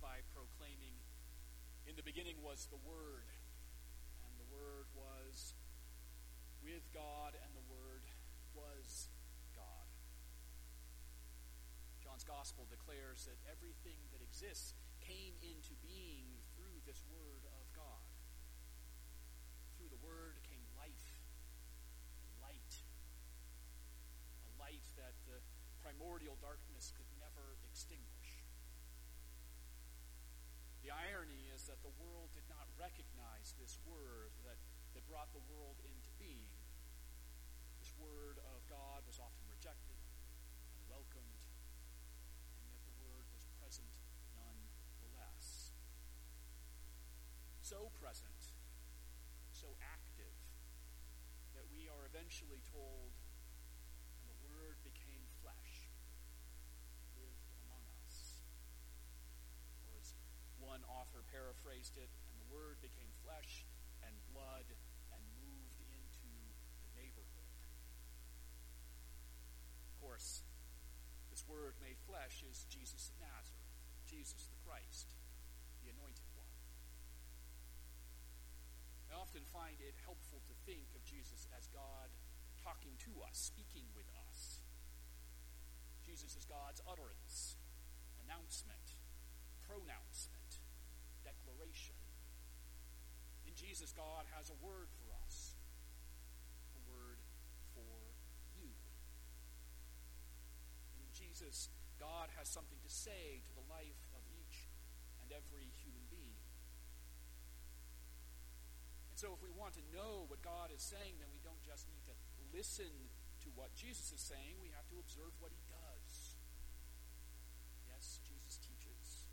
by proclaiming, In the beginning was the Word, and the Word was with God, and the Word was God. John's Gospel declares that everything that exists came into being through this Word of God. Through the Word came life and light, a light that the primordial darkness could never extinguish. The irony is that the world did not recognize this word that, that brought the world into being. This word of God was often rejected, unwelcomed, and yet the word was present nonetheless. So present, so active, that we are eventually told, and the word became flesh and lived among us. Or as one author paraphrased it, and the word became flesh and blood and moved into the neighborhood. Of course, this word made flesh is Jesus of Nazareth, Jesus the Christ, the anointed one. I often find it helpful to think of Jesus as God talking to us, speaking with us. Jesus is God's utterance, announcement, pronouncement, declaration. In Jesus, God has a word for us, a word for you. In Jesus, God has something to say to the life of each and every human being. And so, if we want to know what God is saying, then we don't just need to listen to what Jesus is saying, we have to observe what he does. Yes, Jesus teaches,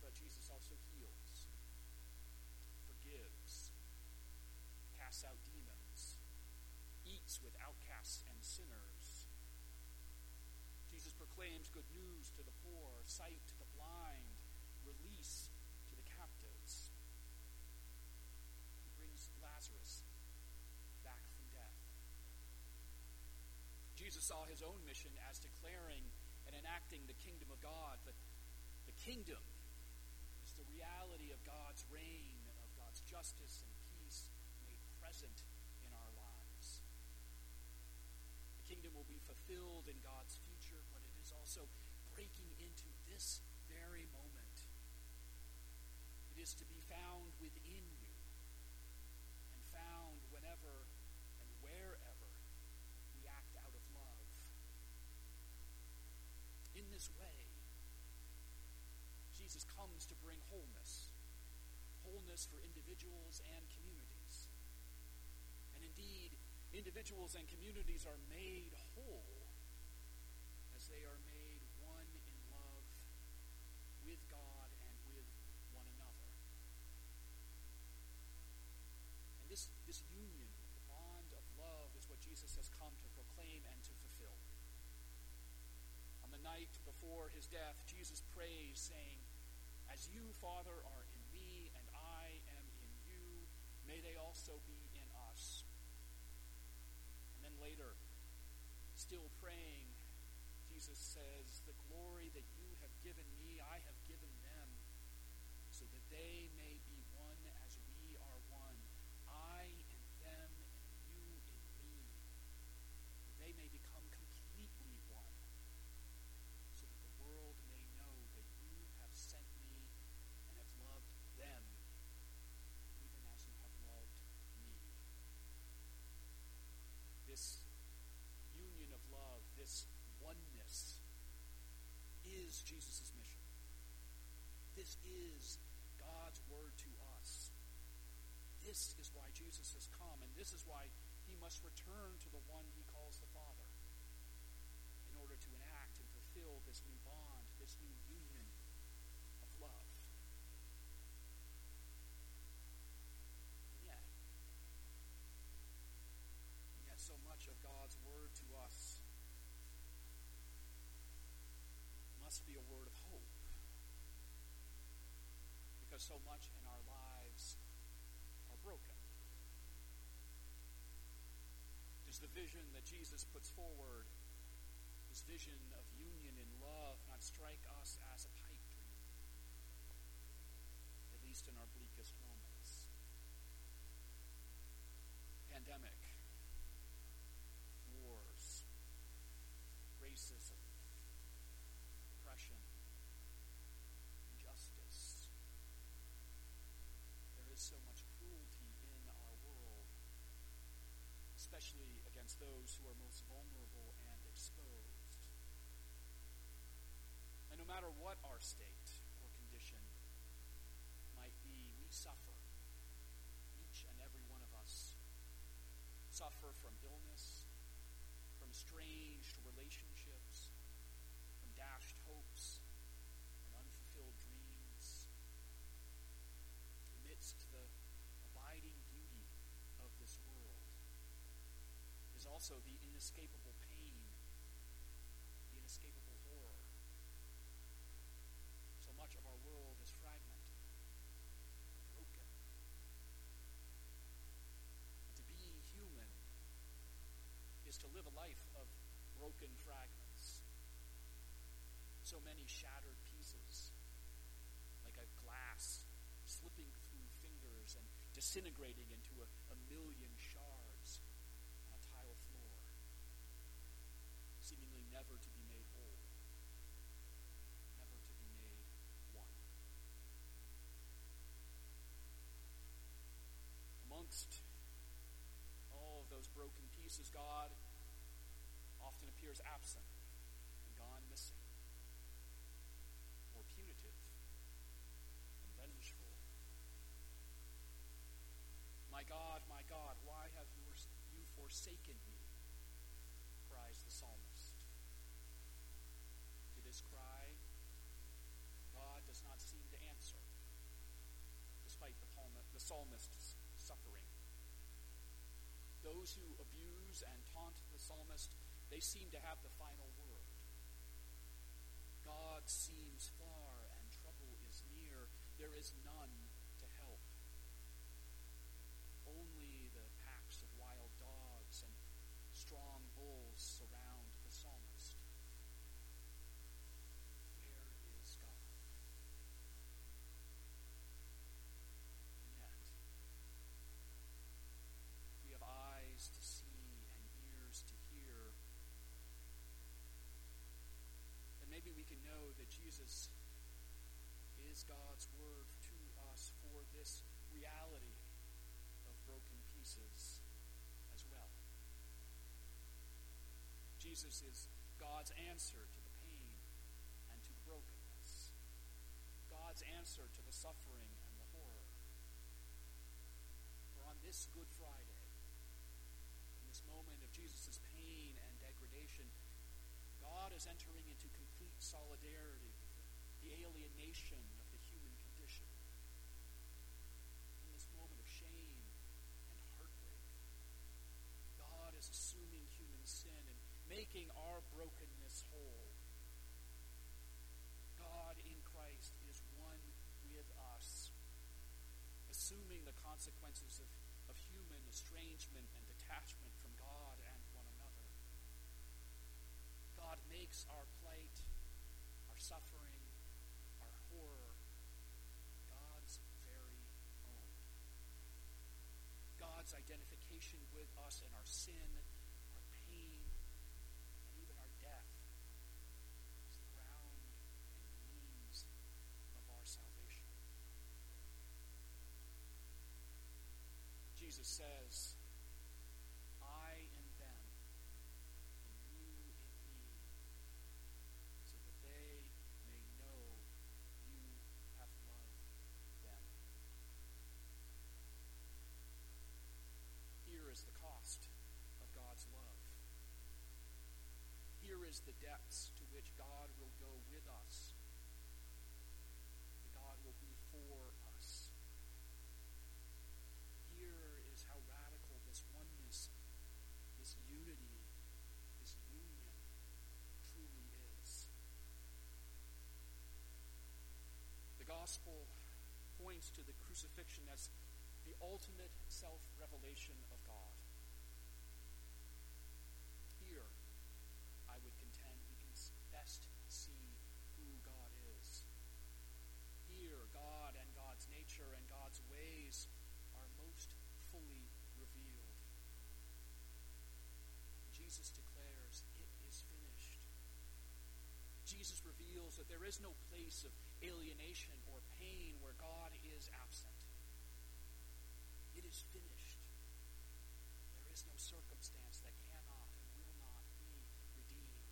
but Jesus also heals, forgives, casts out demons, eats with outcasts and sinners. Jesus proclaims good news to the poor, sight to the blind, release to the captives. He brings Lazarus back from death. Jesus saw his own mission as declaring and enacting the kingdom of God. The, the kingdom is the reality of God's reign, of God's justice and peace made present in our lives. The kingdom will be fulfilled in God's future, but it is also breaking into this very moment. It is to be found within you and found whenever and wherever we act out of love. In this way, Jesus comes to bring wholeness wholeness for individuals and communities. And indeed, individuals and communities are made whole as they are made one in love with God and with one another. And this, this union, the bond of love, is what Jesus has come to proclaim and to fulfill. On the night before his death, Jesus prays, saying, As you, Father, are in me and I am in you, may they also be in us. And then later, still praying, Jesus says, The glory that you have given me, I have given them, so that they may be one as we are one. I in them and you in me, that they may become completely one, so that the world may know that you have sent me and have loved them, even as you have loved me. This union of love, this oneness, is Jesus' mission. This is God's word to us. This is why Jesus has come, and this is why he must return to the one he calls the Father in order to enact and fulfill this new bond, this new union of love. And yet, and yet so much of God's word to us must be a word of hope. Because so much in our lives broken. Does the vision that Jesus puts forward, this vision of union and love, not strike us as a pipe dream, at least in our bleakest moments? Pandemic what our state or condition might be, we suffer. Each and every one of us suffer from illness, from estranged relationships, from dashed hopes and unfulfilled dreams. Amidst the abiding beauty of this world is also the inescapable pain, the inescapable horror. So much of our world is fragmented, broken. And to be human is to live a life of broken fragments. So many shattered pieces, like a glass slipping through fingers and disintegrating into a, a million shards on a tile floor, seemingly never to be made whole, never to be made one. Amongst all of those broken pieces, God appears absent and gone missing, or punitive and vengeful. My God, my God, why have you, forsaken me? cries the psalmist. To this cry, God does not seem to answer, despite the, the psalmist's suffering. Those who abuse and taunt the psalmist, they seem to have the final word. God seems far and trouble is near. There is none to help. Only the packs of wild dogs and strong bulls surround the psalmist. Where is God? And yet, we have eyes to see and ears to hear. And maybe we can know that Jesus is God's word to us for this reality of broken pieces as well. Jesus is God's answer to the pain and to the brokenness, God's answer to the suffering and the horror. For on this Good Friday, in this moment of Jesus' pain and degradation, God is entering into complete solidarity with the alienation of the human condition. In this moment of shame and heartbreak, God is assuming human sin and making our brokenness whole. God in Christ is one with us, assuming the consequences of, of human estrangement and detachment from God and one another. God makes our plight, our suffering, our horror, God's very own. God's identification with us and our sin, our pain, and even our death is the ground and means of our salvation. Jesus says, I in them, and you in me, so that they may know you have loved them. Here is the cost of God's love. Here is the depths to which God will go with us. God will be for points to the crucifixion as the ultimate self revelation of God. Here, I would contend we can best see who God is. Here, God and God's nature and God's ways are most fully revealed. Jesus declares, It is finished. Jesus reveals that there is no place of alienation or pain where God is absent. It is finished. There is no circumstance that cannot and will not be redeemed.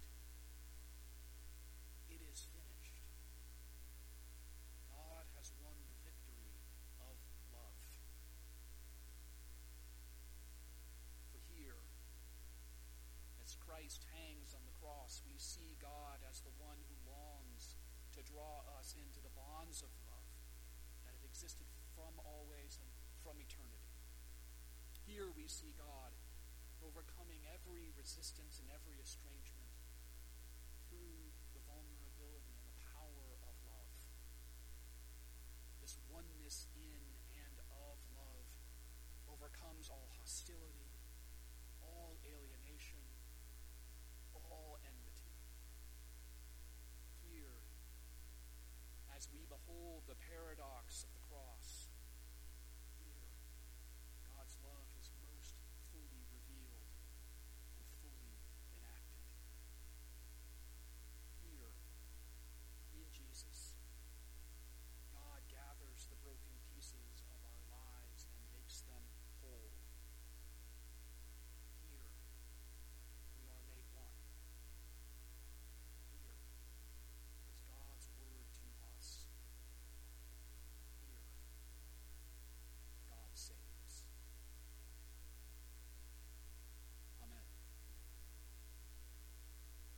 It is finished. God has won the victory of love. For here, as Christ hangs on the cross, we see to draw us into the bonds of love that have existed from always and from eternity. Here we see God overcoming every resistance and every estrangement through the vulnerability and the power of love. This oneness in and of love overcomes all hostility